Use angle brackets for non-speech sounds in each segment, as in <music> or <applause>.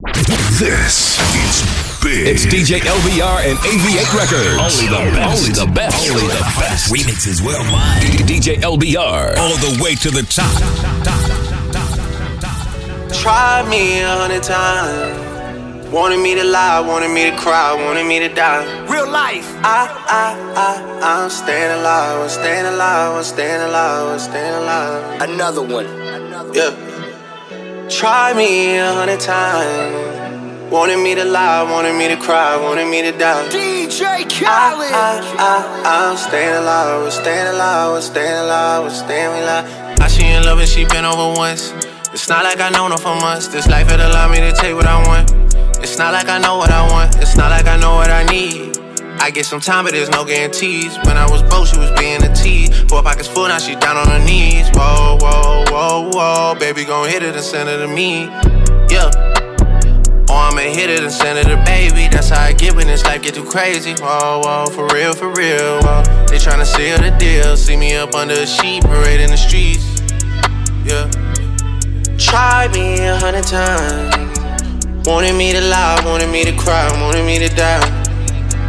This is big. It's DJ LBR and AV8 Records. Only the best. Only the best. Only the best. Remixes worldwide. DJ LBR. All the way to the top. Try me a hundred times. Wanted me to lie, wanted me to cry, wanted me to die. Real life. I, I, I, I'm staying alive, I'm staying alive, I'm staying alive, I'm staying alive. Another one. Yeah. Try me a hundred times. Wanted me to lie, wanted me to cry, wanted me to die. DJ I, Khaled. I, I, I'm staying alive, we're staying alive, we're staying alive, we're staying alive. I she in love and she been over once. It's not like I known her for months. This life it allowed me to take what I want. It's not like I know what I want. It's not like I know what I need. I get some time, but there's no guarantees. When I was broke, she was being a tease. Four pockets full, now she down on her knees. Whoa, whoa, whoa, whoa. Baby, gon' hit it and send it to me. Yeah. Or I'ma hit it and send it to baby. That's how I get when this life get too crazy. Whoa, whoa, for real, for real. Whoa. They tryna seal the deal. See me up under a sheet, parade in the streets. Yeah. Try me a hundred times. Wanted me to lie, wanted me to cry, wanted me to die.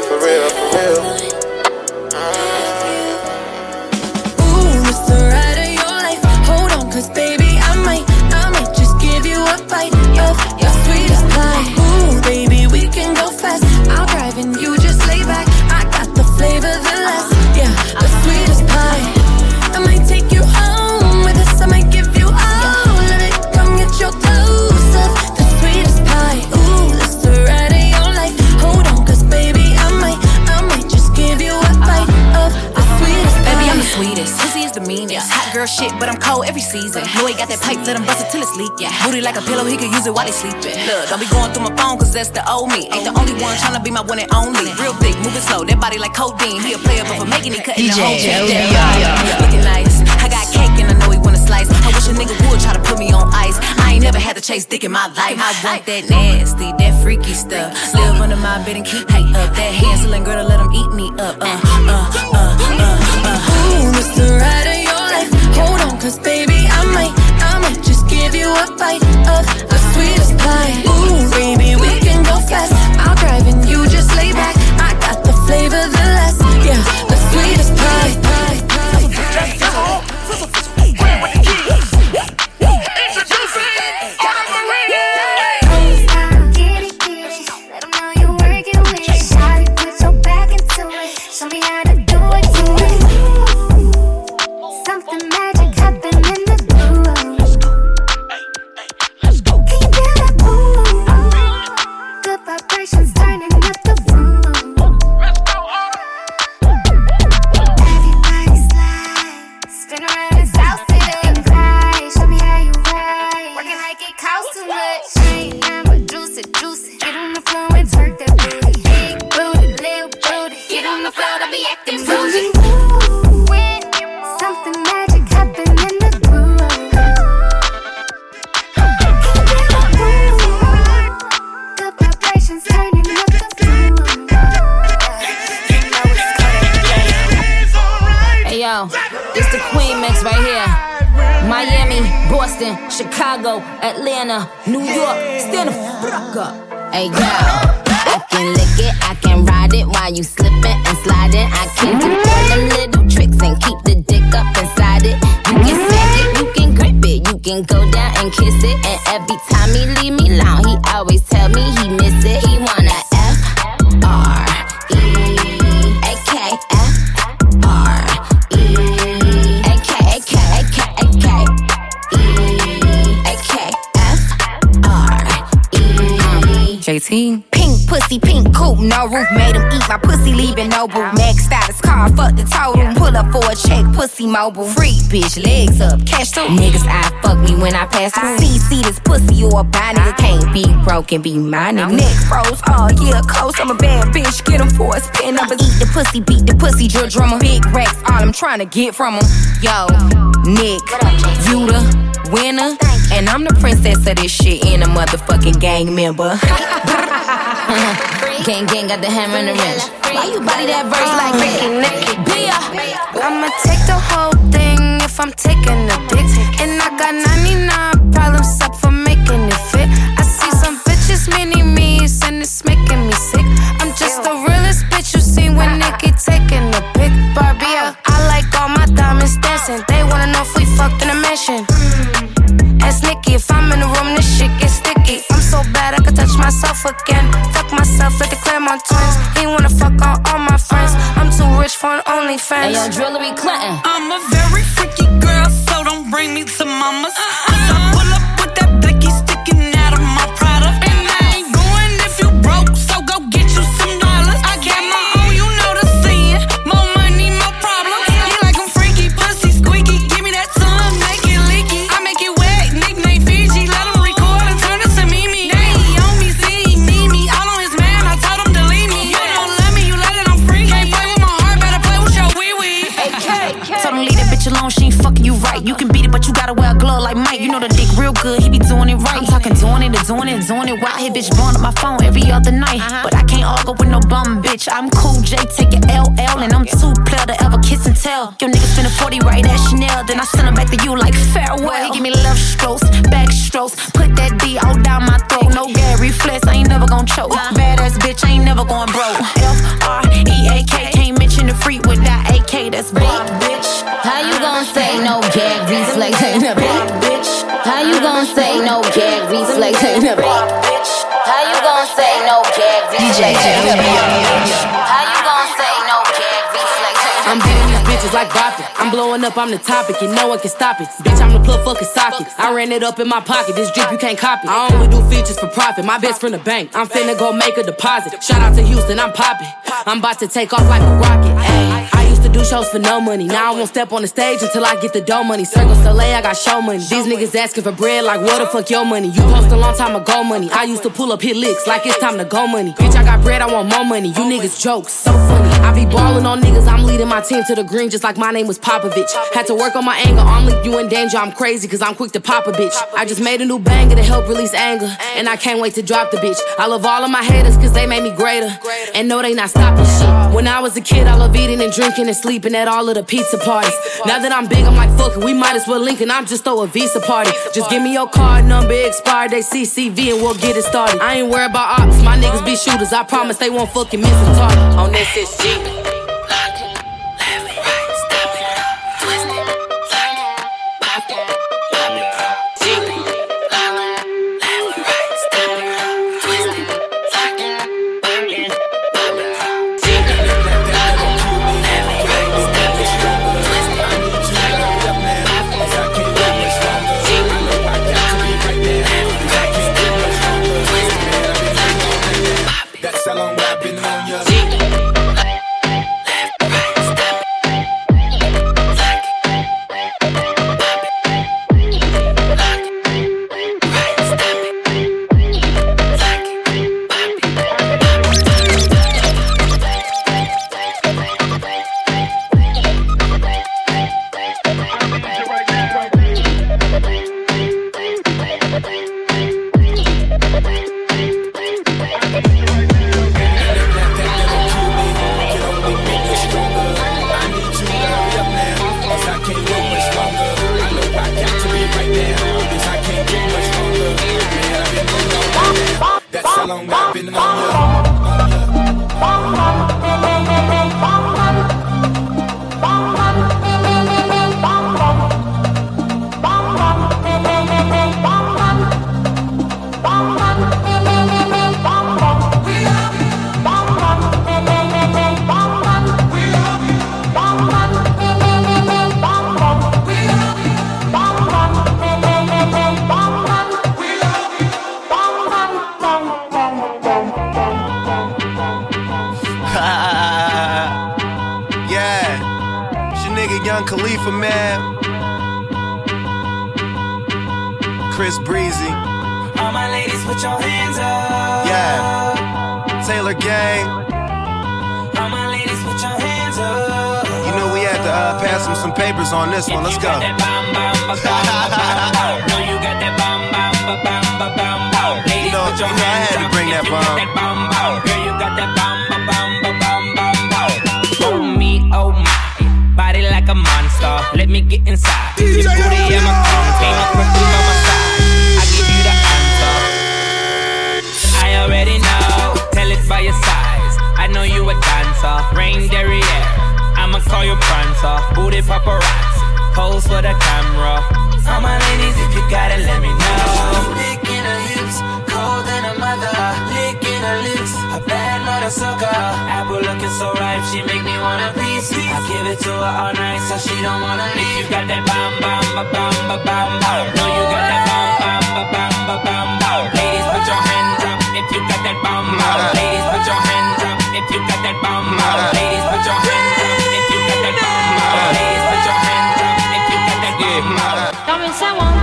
Real, for real. The meanest. Hot girl shit, but I'm cold every season. Know he got that pipe, let him bust it till it's leak. Yeah. Booty like a pillow, he could use it while he sleeping. Look, don't be going through my phone, cause that's the old me. Ain't the only one tryna be my one and only. Real thick, moving slow, that body like codeine. He a player, but for making it cutting the whole DJ jam. LBR. Looking nice. I got cake and I know he wanna slice. I wish a nigga would try to put me on ice. I ain't never had to chase dick in my life. I want that nasty, that freaky stuff. Live under my bed and keep me up. That Hansel and Gretel, let him eat me up. Uh, uh, uh, uh, uh. Ooh, it's the ride of your life. Hold on, cause baby, I might, I might just give you a bite of the sweetest pie. Ooh, baby, we can go fast. I'll drive and you just lay back. I got the flavor, the last, yeah, the sweetest pie, Atlanta, New York. Stand the fuck up. Hey girl, I can lick it, I can ride it while you slipping 16. Pink pussy, pink coupe, no roof. Made him eat my pussy, leaving no boo. Max status car, fuck the total. Pull up for a check, pussy mobile. Freak bitch, legs up, cash too. Niggas, I fuck me when I pass through. See, see this pussy, you a buy nigga. Can't be broke and be my nigga. Neck froze, oh, all year coast. I'm a bad bitch, get him for a spin up. Eat the pussy, beat the pussy, drill drummer. Big racks, all I'm trying to get from him. Yo, Nick, you the winner. And I'm the princess of this shit and a motherfucking gang member. <laughs> gang gang got the hammer and the wrench. Why you body that verse like that? I'ma take the whole thing if I'm taking a then I send him back to you like farewell. He give me love strokes, back strokes, put that D all down my throat. No Gary Flex, I ain't never gon' choke. Badass bitch, I ain't never going broke. F R E A K, can't mention the freak without AK. That's big bitch. How you gon' say no gag reflex ain't a big bitch? How you gon' say no gag reflex ain't a big bitch? How you gon' say no gag reflex ain't a big bitch? Bitches like Boppy. I'm blowing up, I'm the topic, and no one can stop it. Bitch, I'm the plug fucking socket. I ran it up in my pocket. This drip you can't copy. I only do features for profit. My best friend the bank. I'm finna go make a deposit. Shout out to Houston, I'm popping. I'm about to take off like a rocket. Ayy, used to do shows for no money. Now I won't step on the stage until I get the dough money. Cirque du Soleil, I got show money. These niggas asking for bread like what the fuck your money? You post a long time ago money. I used to pull up hit licks like it's time to go money. Bitch, I got bread, I want more money. You niggas jokes, so funny. I be balling on niggas, I'm leading my team to the green just like my name was Popovich. Had to work on my anger, I'm leak you in danger. I'm crazy cause I'm quick to pop a bitch. I just made a new banger to help release anger. And I can't wait to drop the bitch. I love all of my haters cause they made me greater. And no, they not stopping shit. When I was a kid, I love eating and drinking and sleeping at all of the pizza parties. Now that I'm big, I'm like, fuck it, we might as well link and I'm just throw a Visa party. Just give me your card number, expired, they CCV, and we'll get it started. I ain't worried about ops, my niggas be shooters. I promise they won't fucking miss a target. On this is. her apple looking so ripe, she make me wanna piece. I give it to her all night, so she don't wanna leave. You got that bomb, bomb, bomb, bomb, bomb, bomb. No, you got that bomb, bomb, bomb, bomb, bomb, bomb. Ladies, put your hands up if you got that bomb, bomb. Ladies, put your hands up if you got that bomb, bomb. Ladies, put your hands up if you got that bomb, bomb. Ladies, put your hands up if you got that bomb, bomb. Dame esa bomba.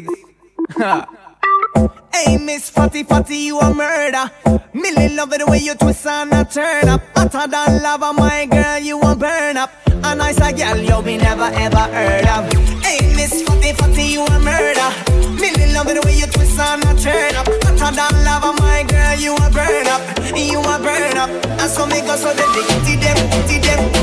lyrics. <laughs> hey, Miss Fatty Fatty, you a murder. Millie love it the way you twist and a turn up. Hotter than lava, my girl, you a burn up. A nice a girl you be never ever heard of. Hey, Miss Fatty Fatty, you a murder. Millie love it the way you twist and a turn up. Hotter than lava, my girl, you a burn up. You a burn up. And so me go so dedicated, them, them.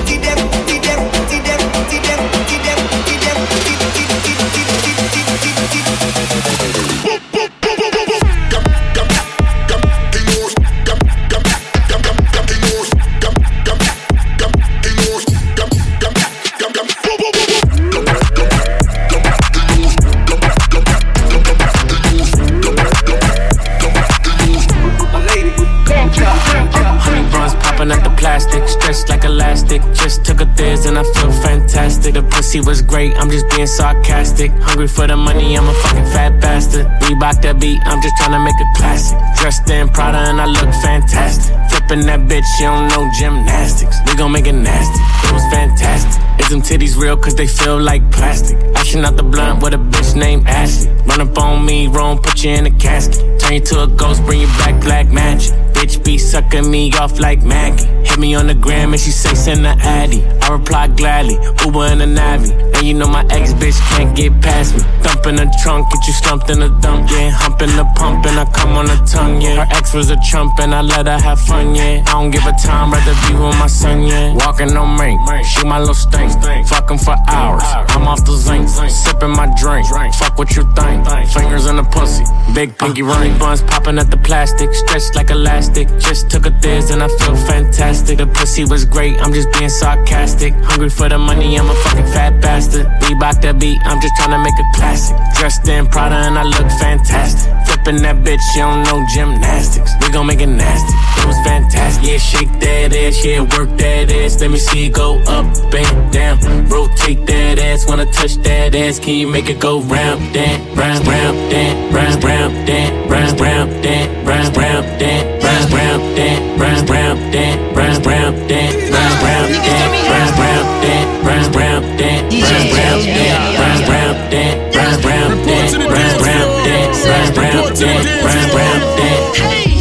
Elastic. Just took a thizz and I feel fantastic. The pussy was great, I'm just being sarcastic. Hungry for the money, I'm a fucking fat bastard. Reebok that beat, I'm just trying to make a classic. Dressed in Prada and I look fantastic. Flipping that bitch, you don't know gymnastics. We gon' make it nasty. It was fantastic. Is them titties real? Cause they feel like plastic. Ashing out the blunt with a bitch named Ashley. Run up on me, wrong, put you in a casket. Turn you to a ghost, bring you back black magic. Bitch be sucking me off like Maggie. Hit me on the gram and she say send the Addy. I reply gladly, Uber in the Navi. You know my ex bitch can't get past me. Thump in the trunk, get you slumped in the dump, yeah. Hump in the pump and I come on the tongue, yeah. Her ex was a chump and I let her have fun, yeah. I don't give a time, rather be with my son, yeah. Walking on mink, shoot my little stink. Fucking for hours, I'm off the zinc. Sipping my drink, fuck what you think. Fingers in the pussy, big pinky uh, ring. Buns popping at the plastic, stretched like elastic. Just took a thizz and I feel fantastic. The pussy was great, I'm just being sarcastic. Hungry for the money, I'm a fucking fat bastard. Reebok that beat, I'm just trying to make a classic. Dressed in Prada and I look fantastic. Flipping that bitch, you don't know gymnastics. We gon' make it nasty. It was fantastic. Yeah, shake that ass, yeah, work that ass. Let me see it go up and down. Rotate that ass, wanna touch that ass. Can you make it go round, down, round, round, down, round, round, down, round, round, down, round, round, down, round, round, down, round, round, down, round, round, down, round, round, down, round, round, down, round, round, down, Hey,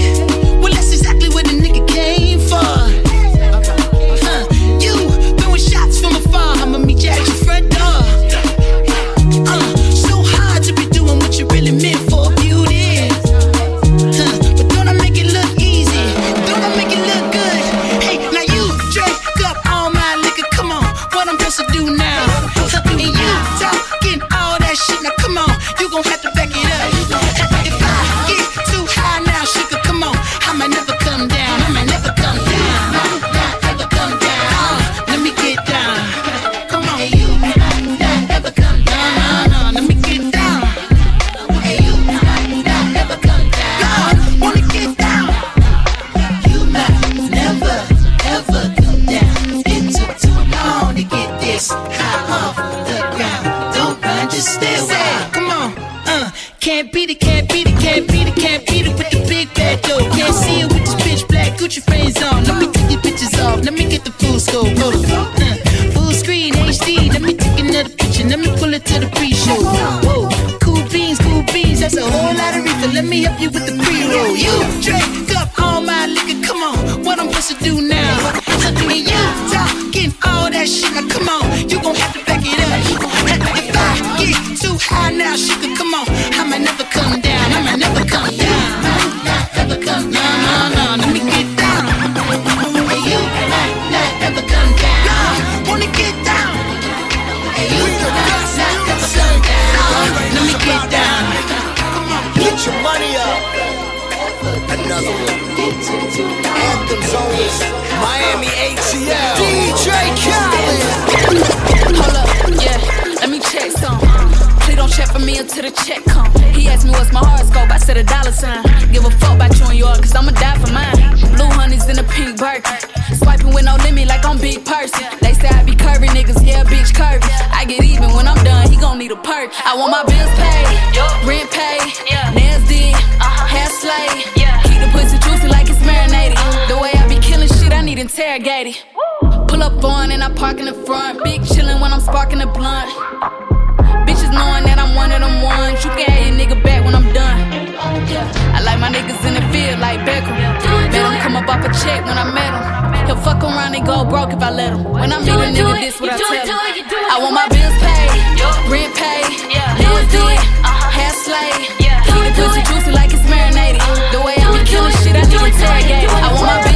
to the pre-show. Cool beans, cool beans. That's a whole lot of reefer. Let me help you with the pre-roll. You drink Miami ATL. DJ Khaled. Hold up, yeah, let me check some. Please don't check for me until the check come. He asked me what's my horoscope, I said a dollar sign. Give a fuck about you and yours, cause I'ma die for mine. Blue honey's in a pink Birkin. Swiping with no limit like I'm big person. They say I be curvy niggas, yeah, bitch curvy. I get even when I'm done, he gon' need a perk. I want my bills paid, rent paid, nails did, hair slayed. I need interrogated. Pull up on and I park in the front. Big chillin' when I'm sparking the blunt. Bitches knowing that I'm one of them ones. You can have your nigga back when I'm done. I like my niggas in the field like Beckham. Made him come up off a check when I met him. He'll fuck around and go broke if I let him. When I meet a nigga, this what I tell him. I want my bills paid, rent paid, nails did, hair slayed. Keep the pussy juicy like it's marinated. The way I be killing shit, I and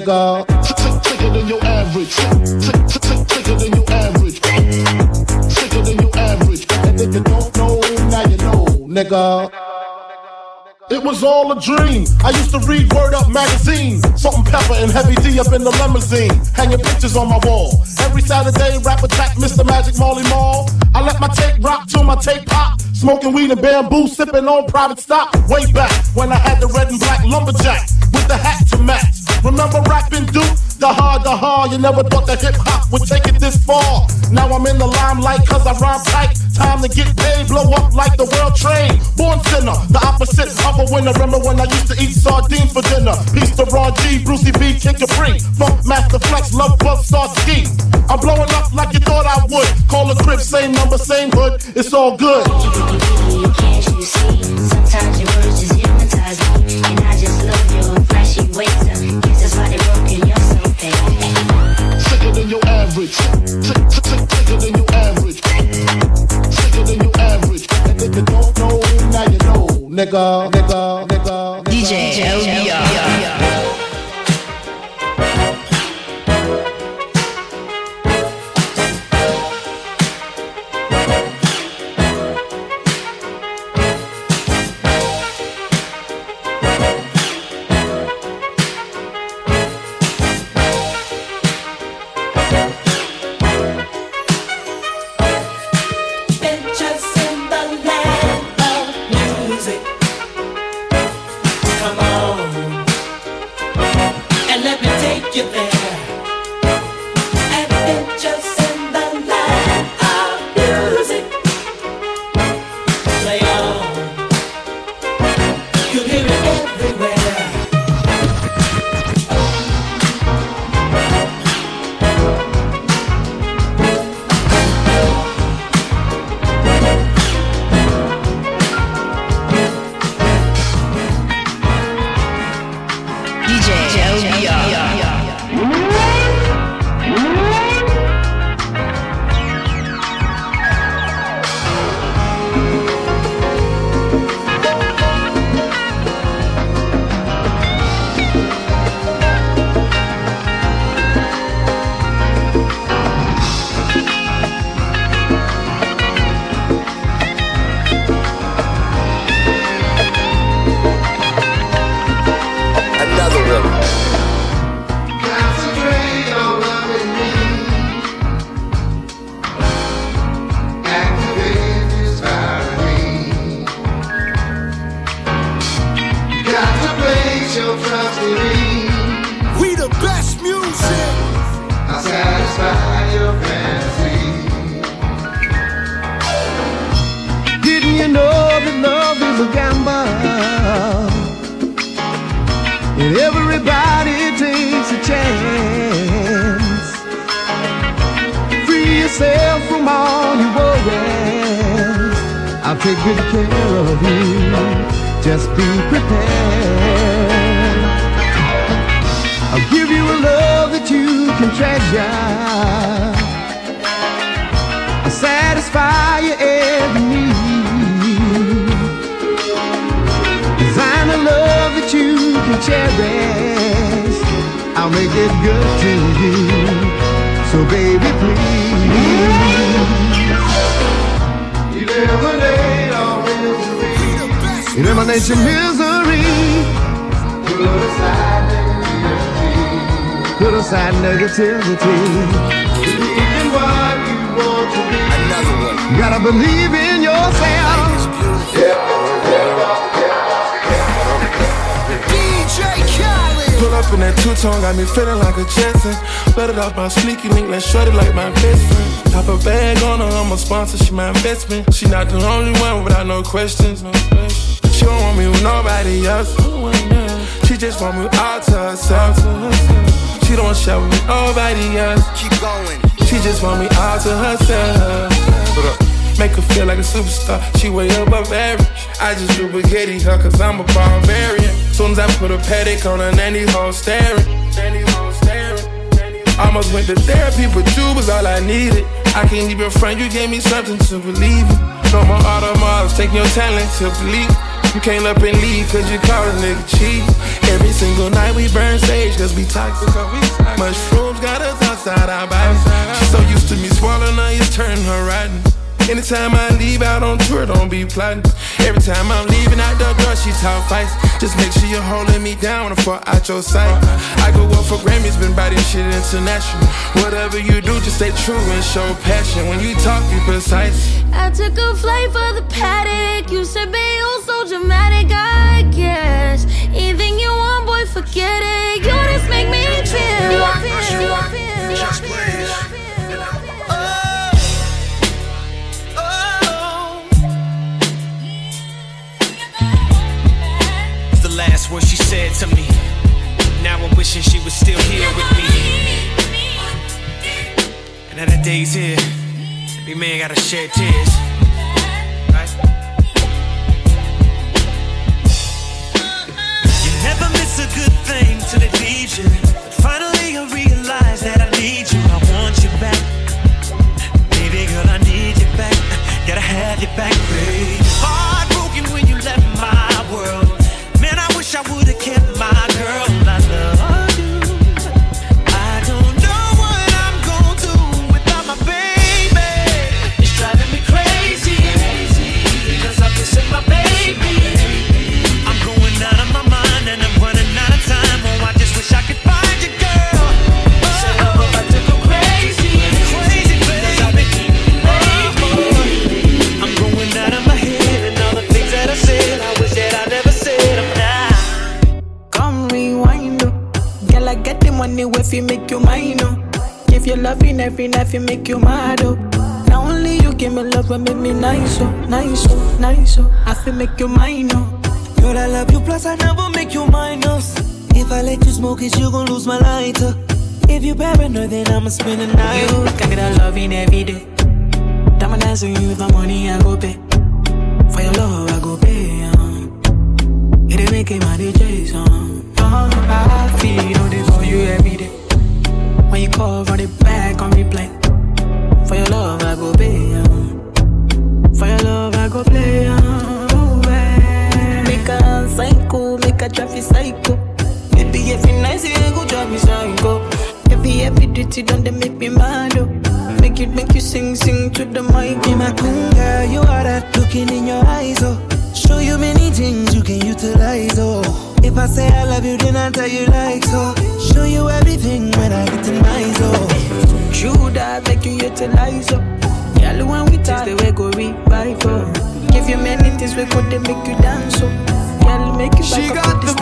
nigga. Sicker than your average. Sicker than your average. Sicker than your average. And if you don't know, now you know, nigga. It was all a dream. I used to read Word Up magazine. Salt-N-Pepa and Heavy D up in the limousine. Hanging pictures on my wall. Every Saturday, rap attack Mr. Magic Marley Marl. I let my tape rock till my tape pop. Smoking weed and bamboo, sipping on private stock. Way back when I had the red and black lumberjack with the hat to match. Remember rapping Duke? The hard, the hard. You never thought that hip hop would take it this far. Now I'm in the limelight cause I rhyme tight. Time to get paid, blow up like the world trade. Born sinner, the opposite of a winner. Remember when I used to eat sardines for dinner? Peace to Ron G, Brucey B, Kid Capri. Funkmaster Flex, Lovebug, Star Ski. I'm blowing up like you thought I would. Call the crib, same number, same hood. It's all good. Can't you see? Sometimes your words just hypnotize me, and I just love your flashy ways. Average. Sick, sick, sick, sicker than average. Than average. You don't know, now you know, nigga, nigga, nigga. DJ LBR. Questions. No questions. She don't want me with nobody else. She just want me all to herself. She don't share with nobody else. Keep going. She just want me all to herself. Make her feel like a superstar. She way above average. I just do spaghetti her cause I'm a barbarian. Soon as I put a paddock on her, nanny hole staring. Nanny hole staring. Almost went to therapy, but you was all I needed. I can't even front, you gave me something to believe in. No more automobiles, take your talent to believe. You came up and leave cause you called a nigga cheap. Every single night we burn sage cause we toxic. Mushrooms got us outside our bodies. She's so used to me swallowing her, it's turning her rotten. Anytime I leave out on tour, don't be plotting. Every time I'm leaving out the door, she talk fights. Just make sure you're holding me down before out your sight. I go up international. Whatever you do, just stay true and show passion. When you talk, be precise. I took a flight for the paddock. You said, be oh so dramatic, I guess. Anything you want, boy, forget it. You just make me feel. Just please. It's the last word she said to me. Now I'm wishing she was still here with me. And now that day's here, every man gotta shed tears. You never miss a good it leaves you. Finally, I realize that I need you. I want you back. Baby girl, I need you back. Gotta have you back, babe. You make you mine, oh. If you loving every night, you make you mad, oh. Now only you give me love and make me nice, oh, nice, oh, nice, oh. I feel make you mine, oh. Girl, I love you, plus I never make you minus. If I let you smoke it, you gon' lose my lighter. If you paranoid, then I'ma spend the night. You get a loving every day. Diamond dance with you my money, I go pay. For your love, I go pay. Um. It ain't making my DJ song. Oh, I feel they for you every day. When you call, run it back on replay. For your love, I go pay. For your love, I go play. Um. Make a psycho, make a traffic psycho. Baby, every night you go drive me psycho. Every every dirty done they make me mad. Oh. Make it make you sing, sing to the mic. Be my queen, girl, you are that looking in your eyes, oh. Show you many things you can utilize, oh. If I say I love you, then I tell you like so. Show you everything when I get in my zone. True that make you utilize up. Girl, when we taste the way go revive up. Give you many things we could they make you dance up. Girl, make you She back got up the with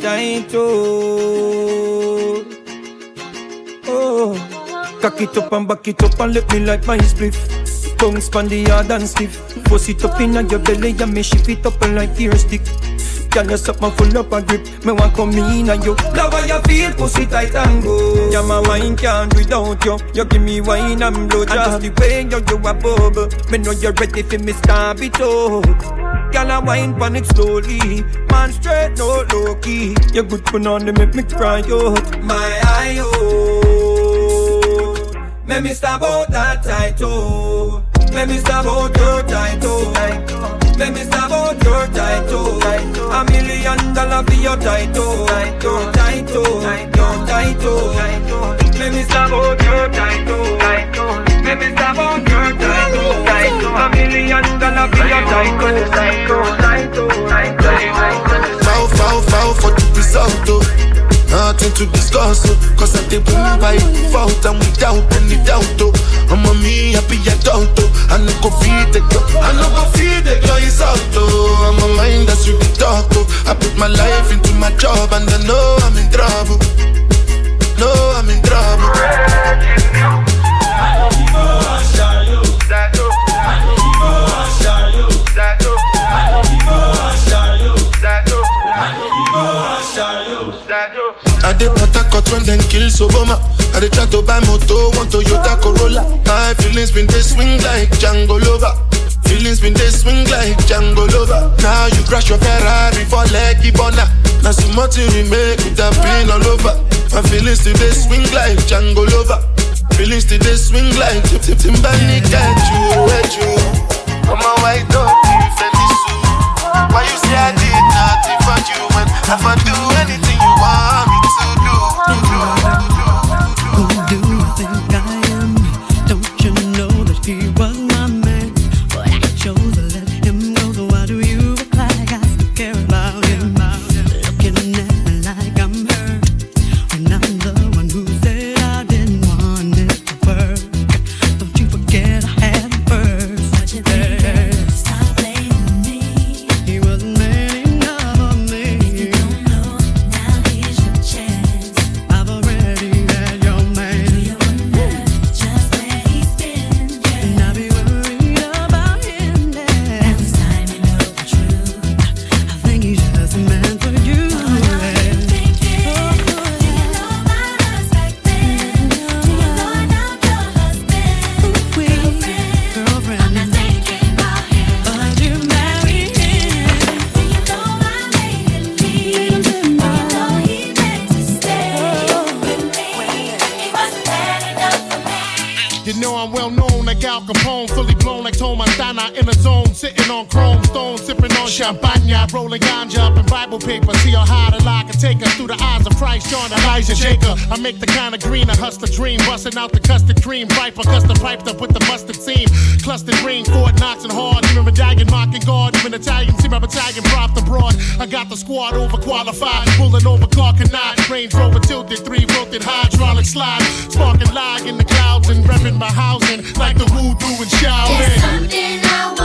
tight Oh, cock it up and back it up and let me like my spliff. Tongue span the hard and stiff. Bust it up in your belly and me shift it up and like tear stick. Can you suck my full up a grip? Me want come in and you Love how you feel, pussy tight and go Yeah, my wine can't without you You give me wine and blow And just the way you, you a bubble Me know you're ready for me stab it out Girl, I wine pon it slowly. Man straight, no low key You good for none, they make me cry out My eye, oh Make me stab out that oh Make me stab out your oh Make me stab out your oh A million dollar for your oh Your oh Your oh Make me stab out your oh Make me stab out your oh A million dollar for your tight, oh Tight, oh, tight, oh Foul, foul, foul for the result, oh. Nothing to discuss, oh. Cause I did win by default and without any doubt, oh. I'm a me happy adult, oh. I no go feed the girl, I no go feed the girl, it's out, oh. I'm a mind that's really dark, oh. I put my life into my job and I know I'm in trouble. No, I'm in trouble. I Port when them kill Soboma. I did try to buy moto, one Toyota Corolla. My feelings been they swing like Django Lover. Feelings been they swing like Django Lover. Now you crash your Ferrari for Leggy Bona. Now some more to remake with that pain all over. My feelings they swing like Django Lover. Feelings they swing like Tip Tip Timbani Got you, wet you. Come on, why don't you this suit? Why you say I did nothing for you when I do anything you want John Elijah Jacob. I make the kind of green, I hustle dream, busting out the custard cream, riper, custom piped up with the mustard seam, clustered green, Fort Knox and hard, even medallion mocking guard, even Italian, see my battalion propped abroad. I got the squad overqualified, pulling over car canard, Range Rover tilted, three wilted hydraulic slide, sparking lag in the clouds and repping my housing. Like the voodoo and Shaolin. something I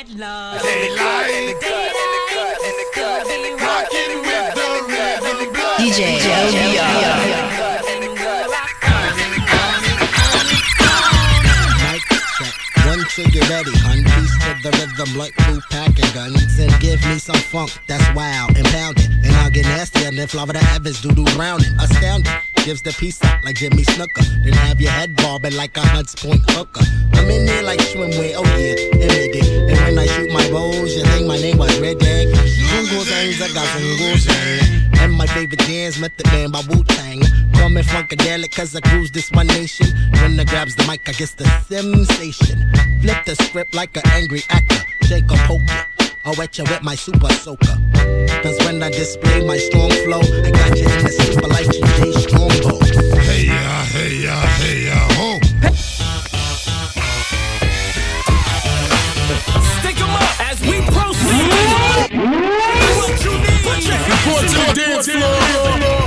night long. DJ LBR. One trigger ready, hun. Peace to the rhythm, like blue packing guns. And give me some funk that's wild and pounding. And I'll get nasty and then flower the heavens, doo doo drowning. Astounding. Gives the piece up like Jimmy Snuka. Then have your head bobbing like a Hunts Point hooker. I'm in there like swimwear, oh yeah, it. And when I shoot my bows, you think my name was Red Egg? Zungo zangs, I got Zungo zang. And my favorite dance, Method Man by Wu Tang. Call me Funkadelic, cause I cruise this one nation. When I grabs the mic, I guess the sensation. Flip the script like an angry actor. Shake a poker. I'll wet you with my super soaker. Cause when I display my strong flow, I got you in the super like GJ Strongbow. Hey ya, hey ya, hey ya, ho. Stick to the dance floor.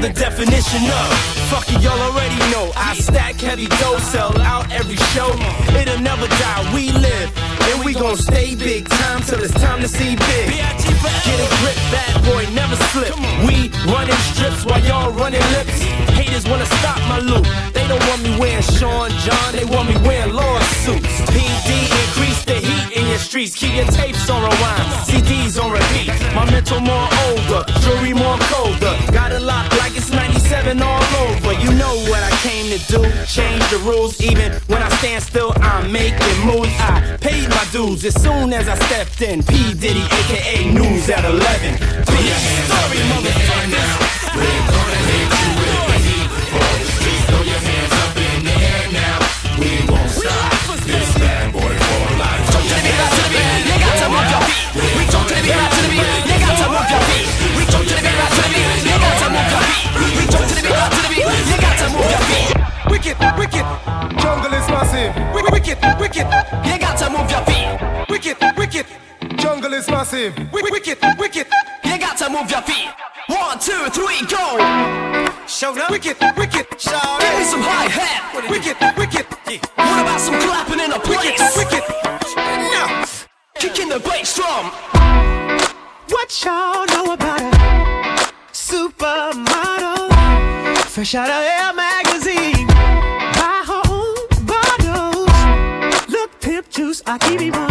I'm the definition of fuck it, y'all already know. I stack heavy dough, sell out every show. It'll never die, we live. And we gon' stay big time till it's time to see big. Get a grip, bad boy, never slip. We running strips while y'all running lips. Haters wanna stop my loot. They don't want me wearing Sean John, they want me wearing lawsuits. PD increase the heat in your streets. Keep your tapes on rewind, CDs on repeat. My mental more older, jewelry more colder. Got a lot like it's 97 all over. You know what I came to do, change the rules. Even when I stand still, I'm making moves. I paid my dues as soon as I stepped in. P Diddy, aka News at 11. Big story, motherfuckers. Wicked, jungle is massive. Wicked, wicked, wicked, you got to move your feet. Wicked, wicked, jungle is massive. Wicked, wicked, wicked, you got to move your feet. One, two, three, go. Show up. Wicked, wicked, shout Give me some high hat. Wicked, wicked, What about some clapping in a wicked, place? wicked. Now, Kicking the bass drum. What y'all know about a supermodel? Fresh out of I keep it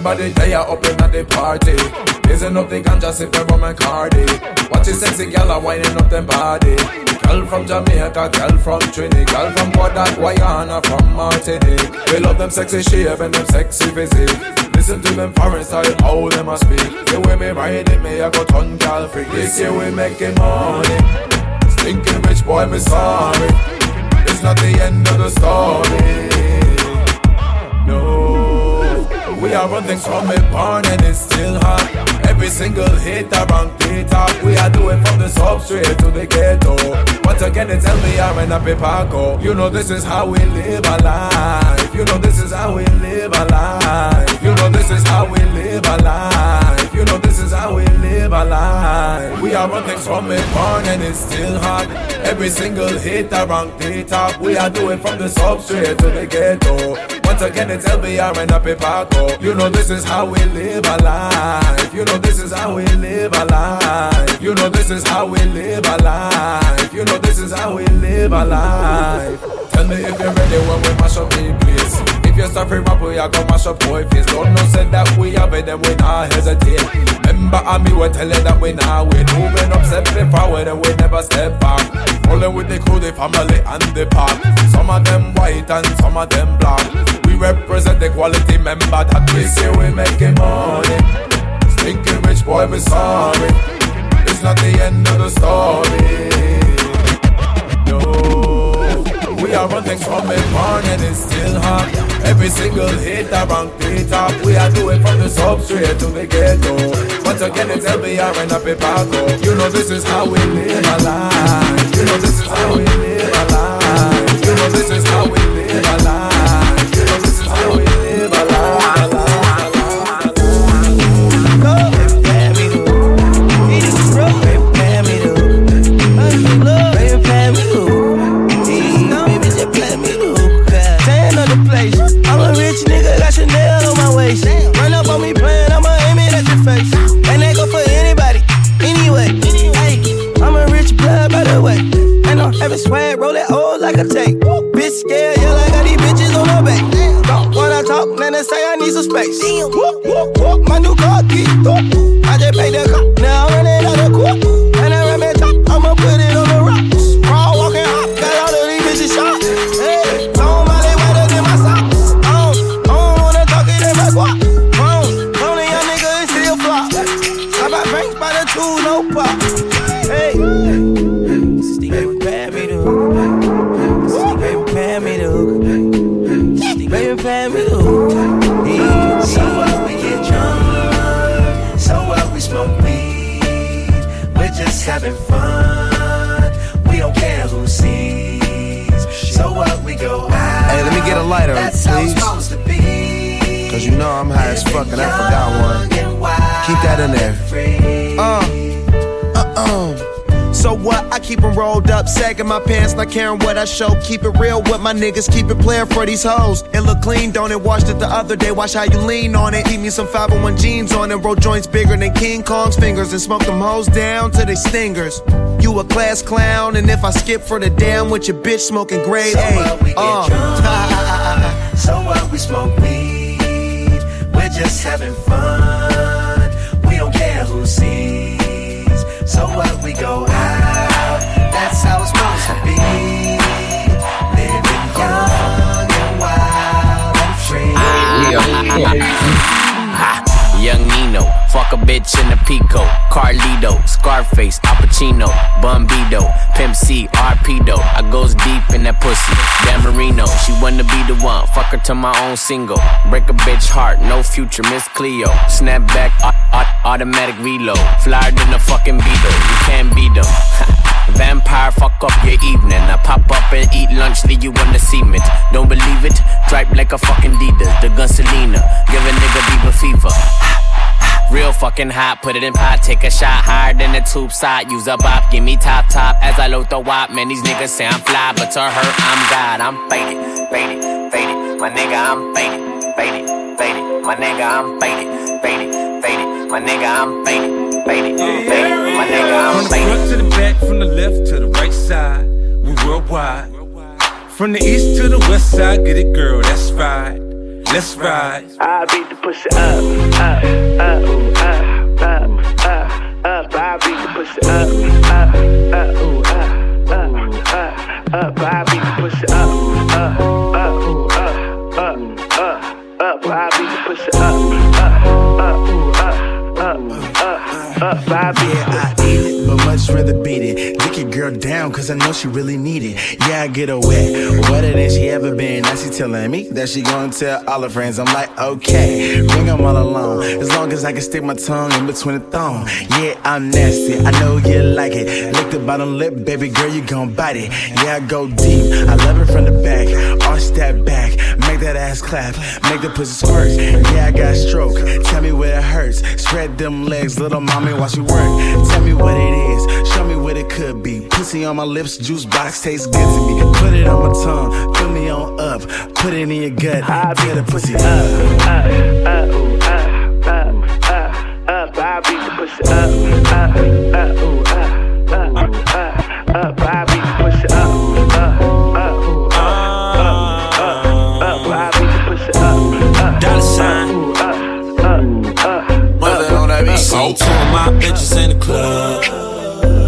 Everybody are up in at the party. Raising up the ganja, sip the rum and cardi. Watch the sexy gal a winding up them body. Girl from Jamaica, girl from Trinidad, girl from Guadalajara, Guyana, from Martinique. We love them sexy shape and them sexy physique. Listen to them foreign style, how them a speak. The way me ride it, me I go ton gal freak. This year we making money. Stinking rich boy, me sorry. It's not the end of the story. We are running from it born and it's still hot. Every single hit around the top. We are doing from the substrate to the ghetto. Once again, they tell me I'm in a Paco. You know this is how we live our life. You know this is how we live our life. You know this is how we live our life. You know this is how we live our life. We are run things from it born and it's still hot. Every single hit around the top. We are doing from the substrate to the ghetto. Once again, it's LBR and a Paco. You know this is how we live our life. You know this is how we live our life. You know this is how we live our life. You know this is how we live our life. Tell me if you're ready when we mash up the place. If you're suffering rap, we are gonna mash up boy face. Don't know said that we have it, then we not hesitate. Remember, I me we tell you that we not wait. Moving up, stepping forward, and we never step back. Rolling with the crew, the family, and the pack. Some of them white and some of them black. We represent the quality member that we say we making money. Stinking rich boy, we sorry. It's not the end of the story. No, we are running from it born and it's still hot. Every single hit around the top. We are doing from the substrate to the ghetto. Once again, it's LBR and a Paco. You know this is how we live our life. You know this is how we live our life. You know this is how we live our life. Sagging my pants, not caring what I show. Keep it real with my niggas, keep it playing for these hoes. It look clean, don't it? Washed it the other day, watch how you lean on it. Eat me some 501 jeans on it, roll joints bigger than King Kong's fingers, and smoke them hoes down to they stingers. You a class clown, and if I skip for the damn with your bitch smoking grade So A. what we get Uh. drunk, <laughs> so what we smoke weed. We're just having fun. We don't care who sees. So what we go young Nino, fuck a bitch in a Pico. Carlito, Scarface, Al Pacino, Bumbido, Pimp C, Arpedo. I goes deep in that pussy. Dan Marino, she wanna be the one. Fuck her to my own single. Break a bitch heart, no future, Miss Cleo. Snap back, au- au- automatic reload. Flyer than a fucking beetle, you can't beat them. <laughs> Vampire, fuck up your evening. I pop up and eat lunch, leave you on the cement. Don't believe it? Dripe like a fucking Adidas. The gun Selena, give a nigga Bieber fever. Real fucking hot, put it in pot, take a shot higher than the tube side. Use a bop, give me top top as I load the wop. Man, these niggas say I'm fly, but to her, I'm God. I'm faded, faded, faded. My nigga, I'm faded, faded, faded. My nigga, I'm faded, faded, faded. My nigga, I'm faded, faded, faded. My nigga, I'm From the front to the back, from the left to the right side, we worldwide. From the east to the west side, get it, girl, that's right. Let's ride. I beat the pussy up, up, up, up, up, up, up. I beat the pussy up, up, up, ooh, up, up, up, up. I beat the pussy up, up, up, ooh, up, up, up. I beat the pussy up, up, up, up, up, up, up. I Yeah, I eat it, but much rather beat it. Dick your girl down, cause I know she really need it. Yeah, I get her wet, wetter than she ever been. Now she telling me that she gonna tell all her friends. I'm like, okay, bring them all along. As long as I can stick my tongue in between the thong. Yeah, I'm nasty, I know you like it. Lick the bottom lip, baby girl, you gon' bite it. Yeah, I go deep, I love it from the back. Arch that back, make that ass clap, make the pussy squirt. Yeah, I got stroke, tell me where it hurts. Spread them legs, little mommy, watch you work. Tell me what it is, show me what it could be. Pussy on my lips, juice box tastes good to me. Put it on my tongue, fill me on up, put it in your gut, I get the pussy up. up, up, ooh, up, up, up, up. I beat the pussy up, up, up, ooh, up, up, up, up. I beat the pussy my bitches in the club,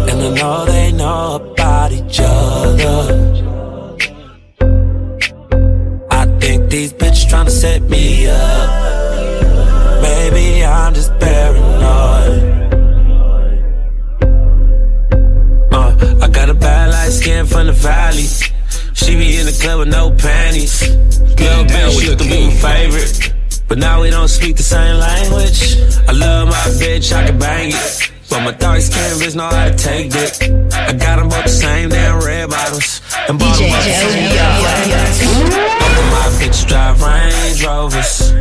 and I know they know about each other. I think these bitches tryna set me up. Maybe I'm just paranoid. Uh, I got a bad light skin from the valley. She be in the club with no panties. Little bitch, she to favorite. But now we don't speak the same language. I love my bitch, I can bang it. But my dark skin bitch know how to take dick. I got them both the same damn red bottoms. And bought them both the same damn Both of my bitches drive Range Rovers.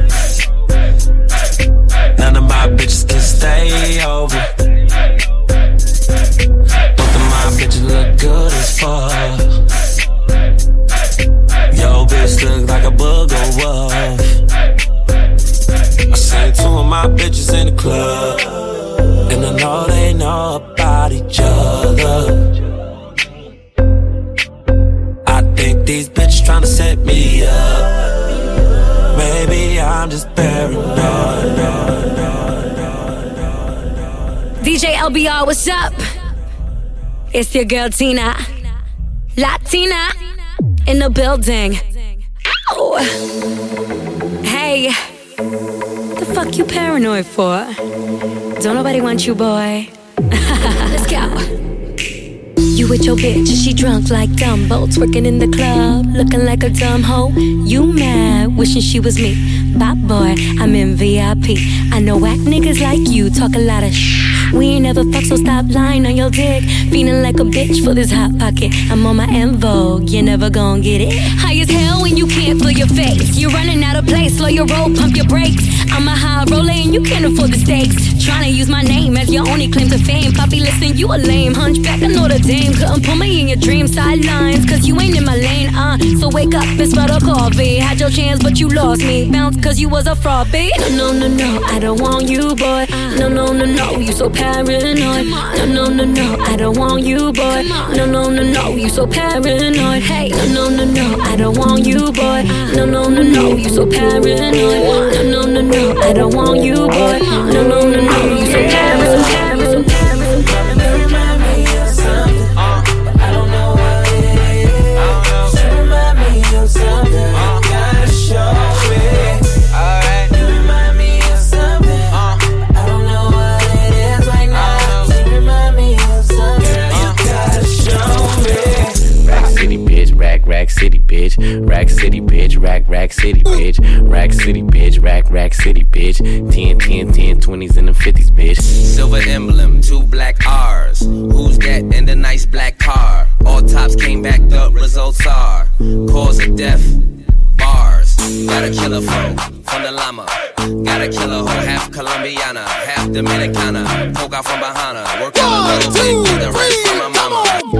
None of my bitches can stay over. Both of my bitches look good as fuck. Yo, bitch look like a booger wolf. I seen two of my bitches in the club. And I know they know about each other. I think these bitches tryna set me up. Maybe I'm just paranoid. DJ LBR, what's up? It's your girl Tina. Latina in the building. Ow! Fuck you paranoid for? Don't nobody want you, boy. <laughs> Let's go. You with your bitch, she drunk like Dumbo, twerking in the club, looking like a dumb hoe. You mad, wishing she was me. Bye boy, I'm in VIP. I know whack niggas like you talk a lot of shh. We ain't never fuck, so stop lying on your dick. Feeling like a bitch for this hot pocket. I'm on my en vogue, you're never gonna get it. High as hell when you can't feel your face. You're running out of place, slow your roll, pump your brakes. I'm a high roller and you can't afford the stakes. Trying to use my name as your only claim to fame. Poppy, listen, you a lame hunchback. I know the dame couldn't pull me in your dream sidelines. Cause you ain't in my lane, uh. So wake up and smell the coffee. Had your chance, but you lost me. Bounce cause you was a fraud, babe. No, no, no, no, I don't want you, boy. No, no, no, no, you so paranoid. No, no, no, no, I don't want you, boy. No, no, no, no, you so paranoid. Hey, no, no, no, no, I don't want you, boy. No, no, no, no, you so paranoid. No, no, no, no, I don't want you, boy. No, no, no, no, you so paranoid. Bitch. Rack City, bitch, rack, rack city, bitch. Rack City, bitch, rack, rack city, bitch. 10, 10, 10, 20s and the 50s, bitch. Silver emblem, two black R's. Who's that in the nice black car? All tops came back, the results are cause of death, bars. Gotta kill a killer flow from the llama. Gotta kill a killer hoe, half Colombiana, half Dominicana. Poke out from behind her, work out a little bit, the rest from my mama.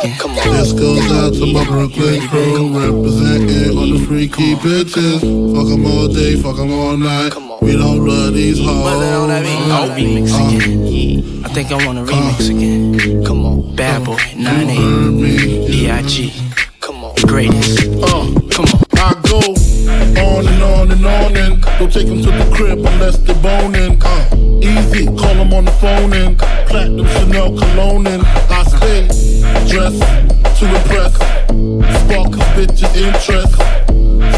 This goes out to my Brooklyn crew, representing on the freaky bitches. Fuck 'em all day, fuck 'em all night. We don't love these hoes. Oh, remix again. I think I wanna remix again. Come on, bad boy, 9-8, B.I.G. Come on, greatest. Uh, come on. I go on and on and on and don't take them to the crib unless they're boning. Uh, easy, call them on the phone and platinum Chanel cologne and I stay to impress. Spark a bitch's interest.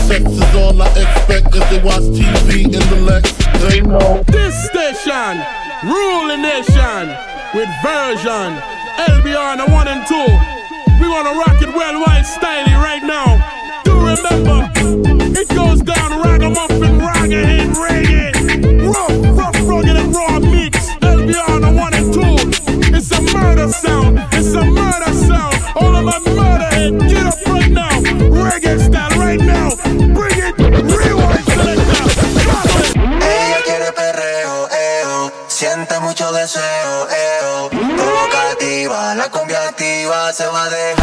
Sex is all I expect as they watch TV in the Lex. They know. This station, ruling nation, with version, LBR the one and two. We wanna rock it worldwide styling right now. Do remember, it goes down ragamuffin, ragahead, reggae. Deseo, eo. Provocativa, la cumbia activa se va de jangueo,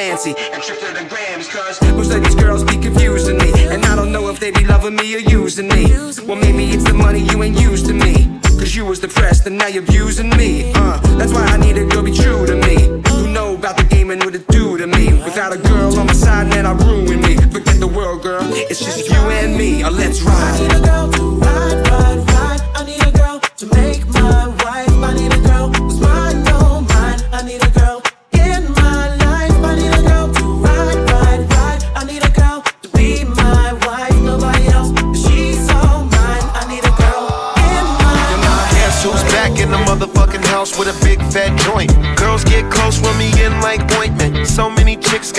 Lancy and trips to the Grams. Cause most of these girls be confusing me. And I don't know if they be loving me or using me. Well, maybe it's the money you ain't used to me. Cause you was depressed and now you're abusing me. Uh, that's why I need a girl be true to me. Who know about the game and what it do to me. Without a girl on my side, man, I ruin me. Forget the world, girl. It's just you and me. Uh, let's ride. I need a girl to ride, ride, ride.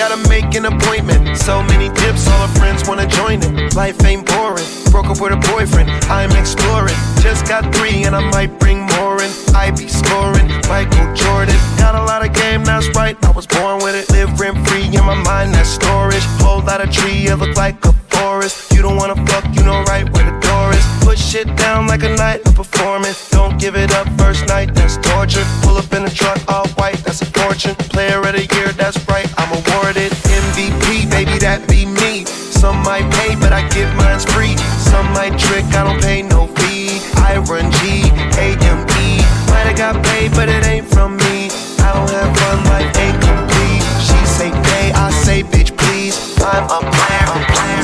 Gotta make an appointment. So many dips, all her friends wanna join it. Life ain't boring. Broke up with a boyfriend, I'm exploring. Just got three and I might bring more in. I be scoring, Michael Jordan. Got a lot of game, that's right. I was born with it. Live rent free in my mind, that's storage. Whole lot of tree, it look like a forest. You don't wanna fuck, you know right where the door is. Put shit down like a night of performance. Give it up first night, that's torture. Pull up in a truck, all white, that's a fortune. Player of the year, that's right, I'm awarded. MVP, baby, that be me. Some might pay, but I give mine's free. Some might trick, I don't pay no fee. I run G, A M E. Might have got paid, but it ain't from me. I don't have fun, life ain't complete. She say pay, I say bitch, please. I'm a player, player, a player.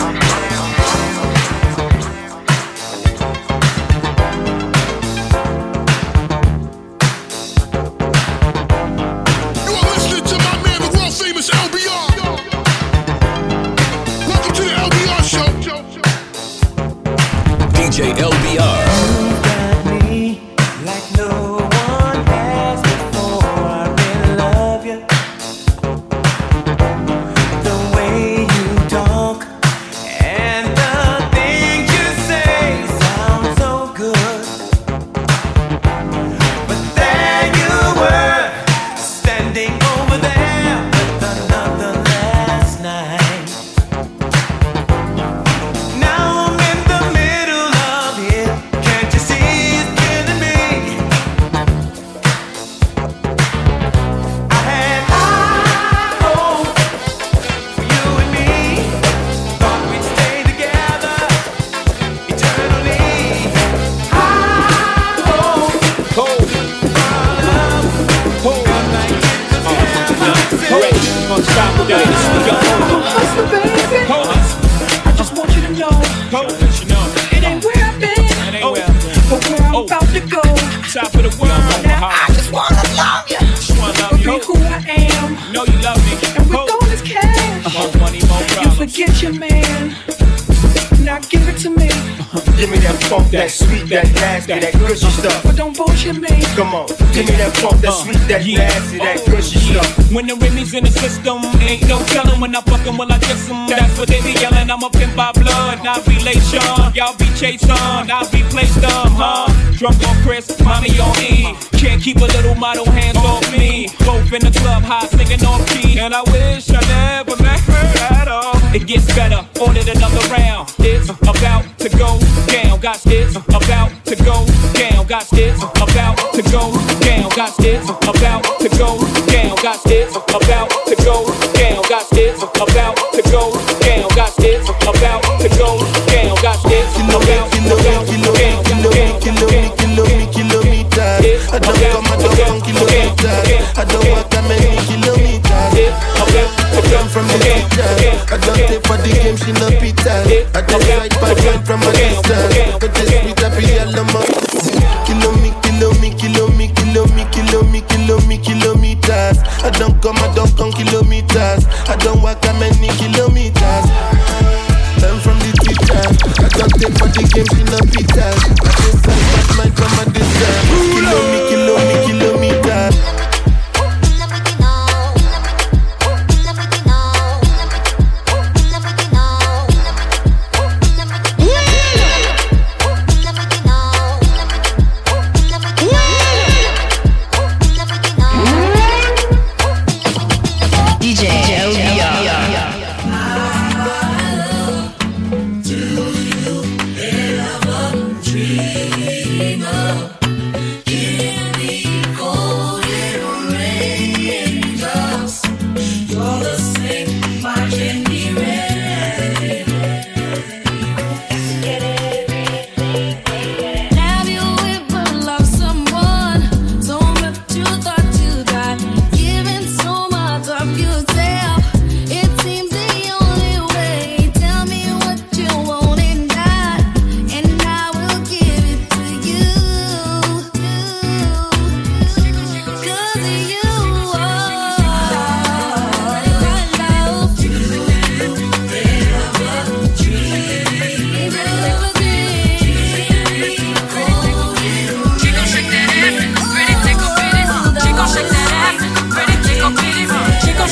I am. Know you love me. And with all this cash, more money, more problems. You forget your man funk, that funk, that sweet, that nasty, that gushy uh-huh. stuff. But don't bullshit me. Come on, give me that funk, that uh-huh. sweet, that nasty, that uh-huh. gushy stuff. When the Remy's in the system, ain't no telling when I fuck 'em, will I kiss 'em? That's what they be yelling. I'm a pimp by blood, not relation. Y'all be chasing, I'll be placed on, huh? Drunk on Chris, mommy on E. Can't keep a little model hands off me. Both in the club, high singing off key. And I wish I never met her. It gets better, ordered another round. It's about to go down. Got it's about to go down. Got it's about to go down. Got it's about to go down. Got it's about to go down. Got it's about to go down. Got it's about to go down. Got it's about to go down. Kilo me, kilo me, kilometers. I don't come, I don't come kilometers. I don't many kilometers. I come from the teacher. I don't take for the game, she no pizza. I just like by joint from a distance. But this sweet happy yellow mom. Kilo me, kilo me, kilo me, kilo me, kilo me, kilo me, kilometers. I don't come, I don't come kilometers. I don't walk that many kilometers. I'm from the teacher. I don't take for the game, she no pizza. I just like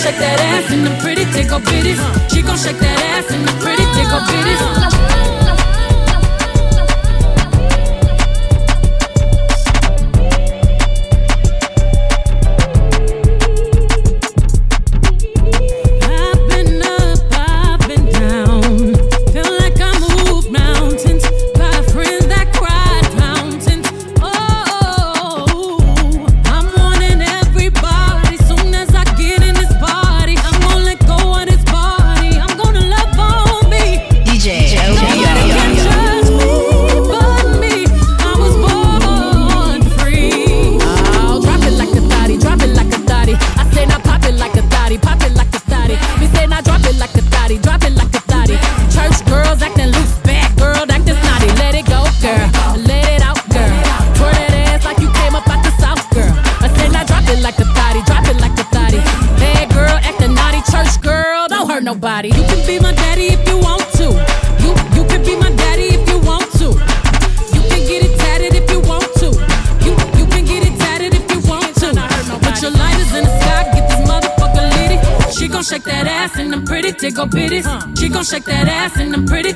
shake that ass and the pretty tickle bitties. She gon' shake that ass and the pretty tickle bitties.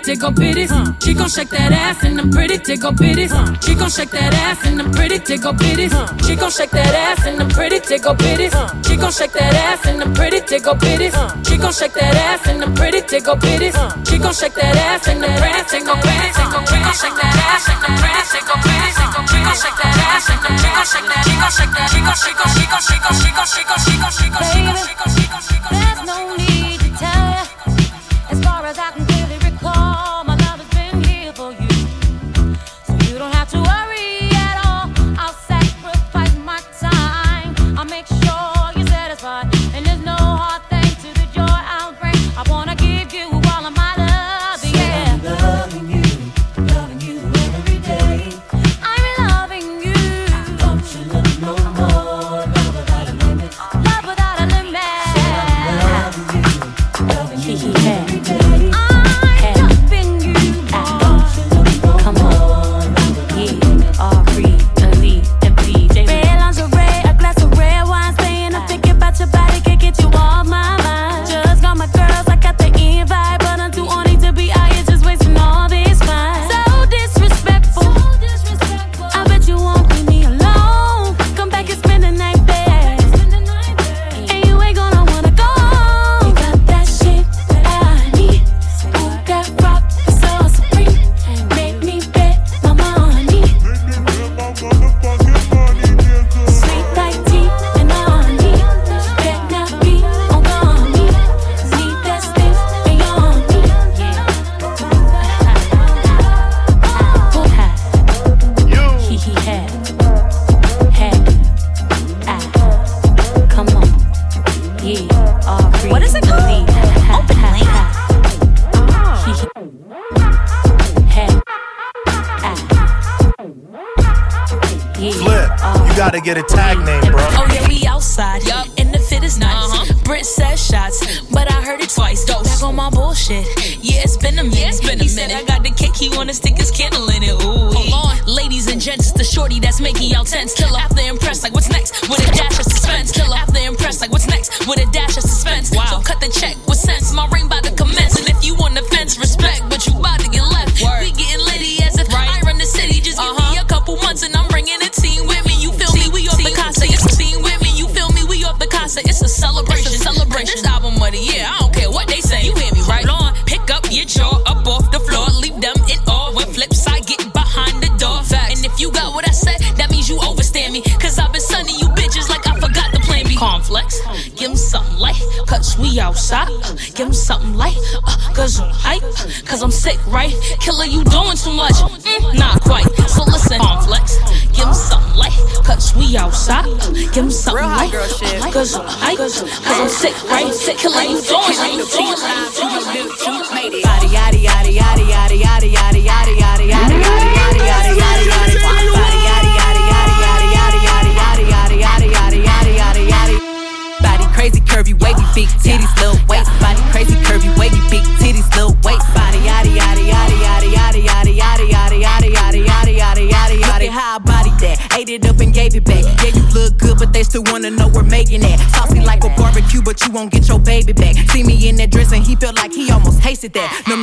They go bitties. Huh. She gon' shake that ass and I'm pretty They go bitties. Huh. She gon' shake that ass and I'm pretty They go bitties. Huh. She gon' shake that ass and I'm pretty They go bitties. Huh. She gon' shake that ass and I'm pretty They go bitties. Huh. She gon' shake that ass and I'm pretty They go bitties. Huh. She gon' shake that ass and I'm pretty They go bitties. She gon' shake that ass and I'm pretty They go bitties. She gon' shake that ass and I'm pretty They go bitties. She gon' shake that ass and I'm pretty They go bitties. She gon' shake that. She gon' shake that. She gon' shake that. She gon' shake that. She gon' shake that. She gon' shake that. She gon' shake that.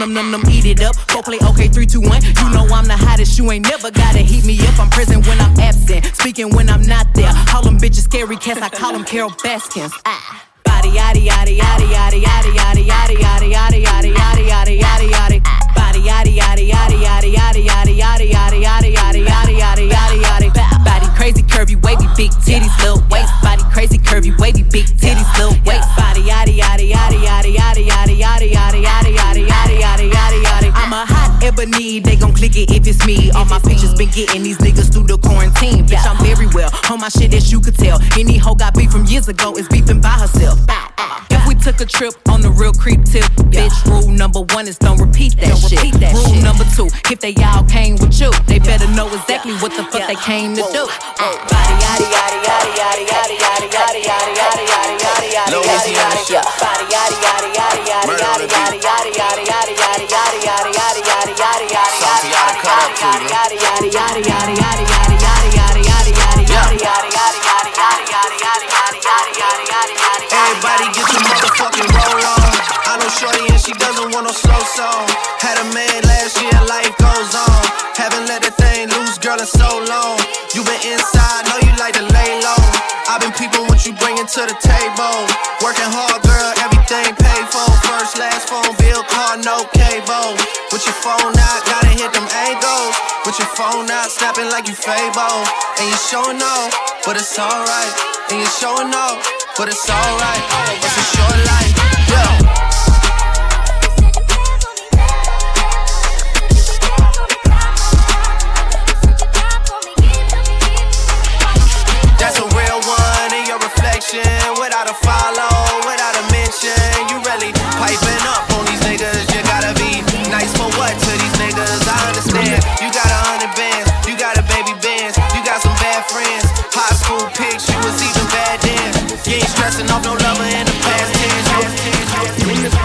Num num num eat it up. Go play okay three two one. You know I'm the hottest you ain't never gotta heat me up. I'm present when I'm absent. Speaking when I'm not there. Call them bitches scary cats I call them Carol Baskins. Ah. Getting these niggas through the quarantine Bitch I'm very well on my shit as you could tell Any hoe got beef from years ago is beefing by herself if we took a trip on the real creep tip, bitch, rule number one is don't repeat that shit. rule number two, if they all came with you, they better know exactly what the fuck they came to do. Body yaddy yaddy Everybody get your motherfucking roll on. I know Shorty and she doesn't want no slow song. Had a man last year, life goes on. Haven't let the thing loose, girl, in so long. You been inside, know you like to lay low. I've been peeping what you bringing to the table. Working hard, girl, everything paid for. First, last phone bill, car, no cable. With your phone out, gotta hit them angles. With your phone out, snapping like you Fable. And you showing off, but it's alright. And you showing off, but it's alright. It's a short life, yeah. Stressing off no lover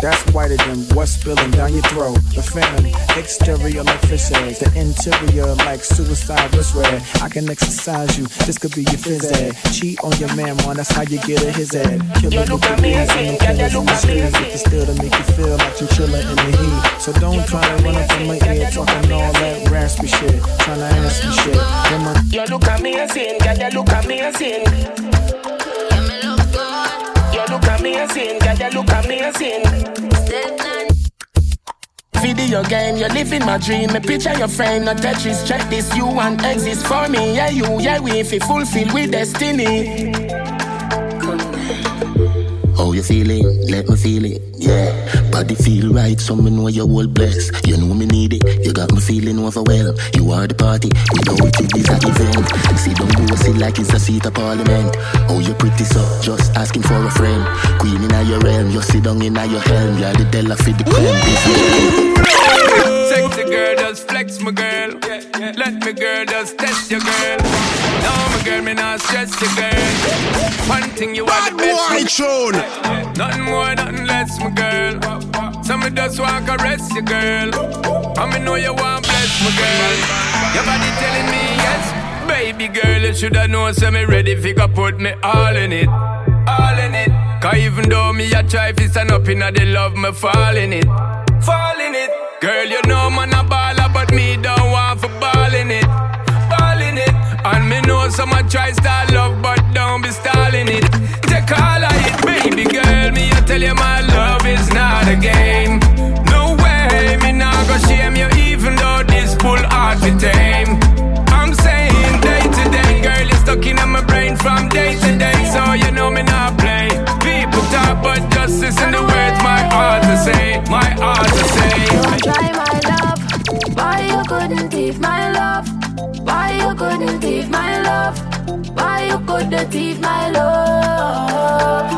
That's whiter than what's spilling down your throat. The phantom, exterior like fish eggs, the interior like suicide wrist red. I can exercise you, this could be your phys ed. Cheat on your man, man, that's how you get a his head. Killer with the beats and the killers in the streets. The still to make you feel like you're chilling in the heat. So don't try to run up on my ear talking all that raspy shit. Trying to ask me shit. You look amazing, girl, you look amazing. You look amazing, girl, you look amazing. video game. You're living my dream. Me picture your frame, not Tetris. Check this, you want exist for me. Yeah, you, yeah, we if fulfill with destiny. You feeling? Let me feel it, yeah. Body feel right, so me know you're all blessed. You know me need it, you got me feeling overwhelmed. You are the party, without it is a event. See don't go sit like it's a seat of parliament. Oh, you're pretty so, just asking for a friend. Queen in your realm, you sit down in your helm. You're the Della for the creme. Sexy girl, just flex my girl. Let me girl, just test your girl. No, girl, me not stress your girl. One thing you are the best. my- Nothing more, nothing less, my girl. So me just want caress your girl. And me know you want bless my girl. Your body telling me yes. Baby girl, you shoulda known, so me ready fi go put me all in it. All in it. Cause even though me a try fi stand up in the love, me fall in it. Fall in it. Girl, you know man a baller, but me don't And me know try style love, but don't be stalling it. Take all of it, baby girl. Me I tell you my love is not a game. No way, me not go shame you, even though this bull hard to tame. I'm saying day to day, girl, you're stuck in my brain from day to day, so you know me not play. People talk, but justice listen the words my heart to say, my heart to say. You couldn't thief my love?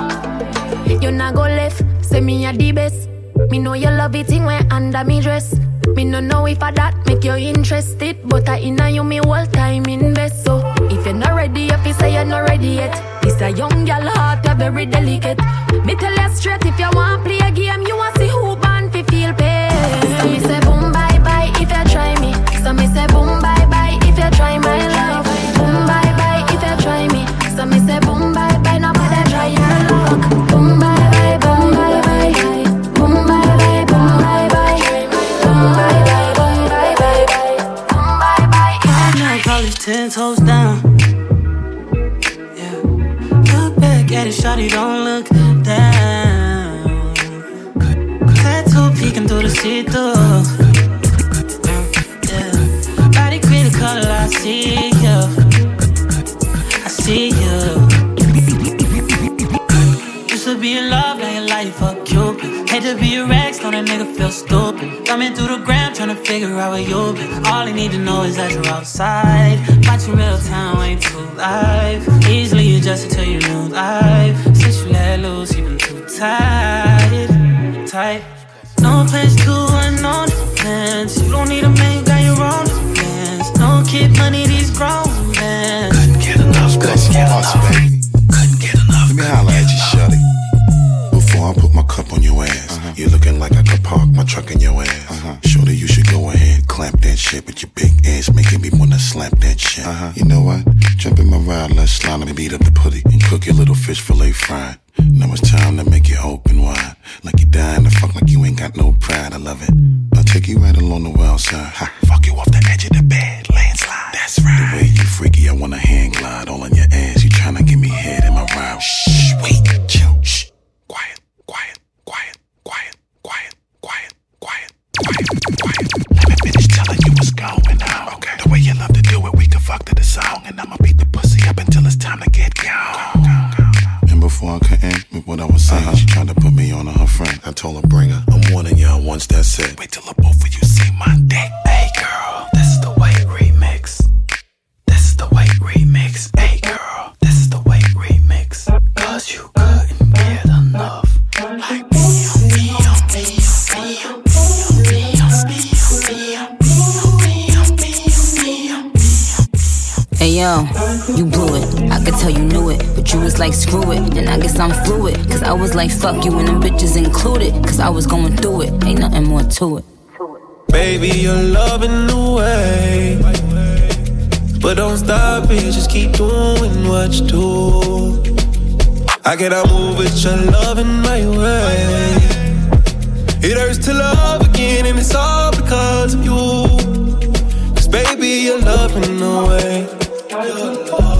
You not go left, say me a the best. Me know you love it when under me dress. Me no know if I that make you interested, but I inna you me whole time invest. So if you're not ready, if you say you're not ready yet, this a young girl heart, you very delicate. Me tell you straight, if you want play a game, you want ten toes down. Yeah. Look back at it, shawty, don't look down. Tattoo peeking through the see-through. Yeah. Body pretty color, I see you. I see you. Used to be in love, now your life fuck Cupid. Hate to be a rag, so that nigga feel stupid. Coming through the gram, trying to figure out where you been. All I need to know is that you're outside. Watching real time, ain't too live. Easily adjusted to your new life. Since you let loose, you been too tight. Tight. No place to unknown plans. You don't need a man, you got your own plans. No kid money, these grown men. Couldn't get enough, couldn't get enough. Couldn't get enough. Let me holler cup on your ass, uh-huh. you're looking like I could park my truck in your ass. Uh-huh. Shorty, you should go ahead, clamp that shit with your big ass, making me wanna slap that shit. Uh-huh. You know what? Jump in my ride, let's slide and beat up the putty and cook your little fish fillet fried. Now it's time to make it open wide. Like you dying to fuck like you ain't got no pride. I love it. Mm. I'll take you right along the wild side. Ha, fuck you off the edge of the bed, landslide. That's right. The way you freaky, I wanna hand glide all on your ass. You tryna give me head in my ride. Shh, wait, chill, shh. Quiet, quiet, quiet, quiet, quiet, quiet, quiet, quiet, quiet. Let me finish telling you what's going on. Okay. The way you love to do it, we can fuck to the song. And I'ma beat the pussy up until it's time to get gone. And before I could end with what I was saying, uh-huh. she tried to put me on to her friend. I told her, bring her. I'm warning y'all once that's said. Wait till the both of you see my dick. Hey girl, this is the way remix. This is the way remix. Hey girl, this is the way remix. Cause you couldn't get enough. Yo, you blew it. I could tell you knew it, but you was like screw it. And I guess I'm fluid, cause I was like fuck you and them bitches included. Cause I was going through it, ain't nothing more to it. Baby, you're loving the way. But don't stop it, just keep doing what you do. I cannot move with your love in my way. It hurts to love again, and it's all because of you. Cause baby, your love in a way.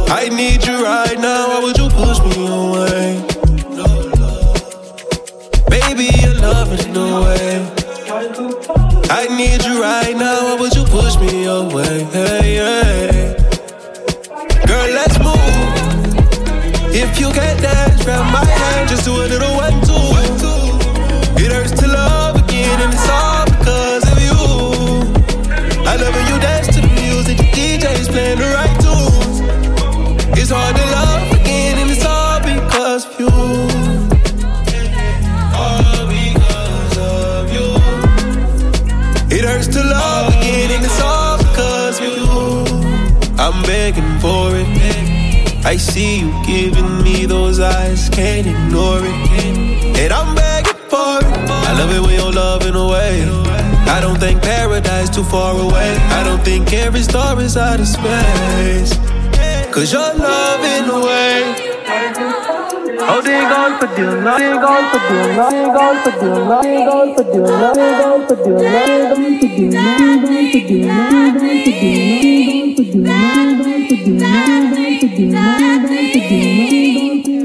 I need you right now, why would you push me away? Baby, your love in a way. I need you right now, why would you push me away? Hey. Girl, let's move. If you can't dance, grab my hand, just do a little out of space. Cause your love in a way. Oh, they gone for dear love, they gone for dear love, they gone for dear love, they gone for dear love, they gone for dear love, they gone for dear love, they gone for dear love, they gone for dear love, they gone for dear love, they gone for dear love, they gone for dear love, they gone for dear love.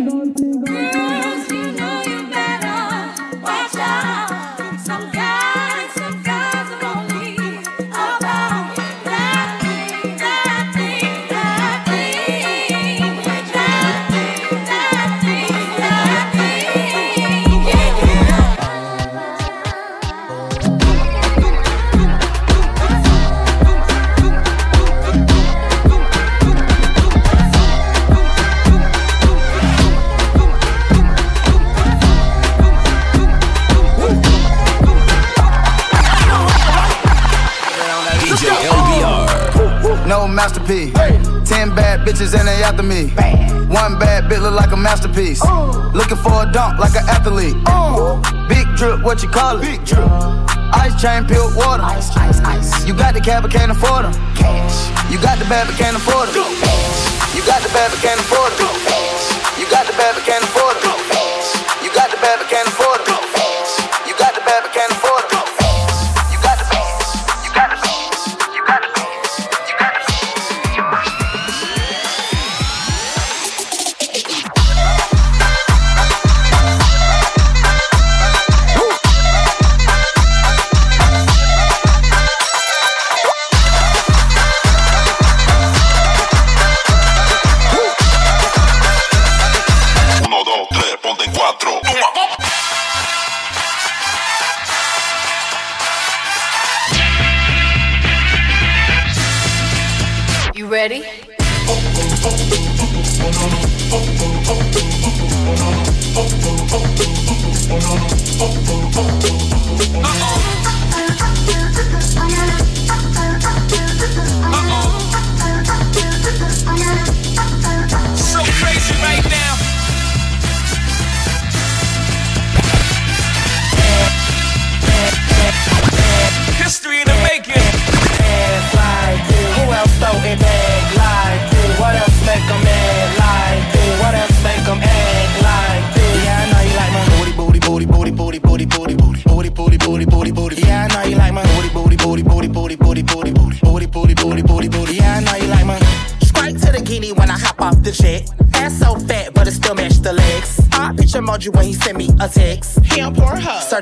after me. Bad. One bad bit look like a masterpiece. Oh. Looking for a dunk like an athlete. Oh. Big drip, what you call it? Big drip. Uh, ice chain, peeled water. Ice, ice, ice. You got the cab, but can't afford them. Cash. You got the bad, but can't afford them. You got the bad, but can't afford them. You got the bad, but can't afford them. You got the bad, but can't afford.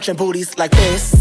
crunching booties like this.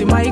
see my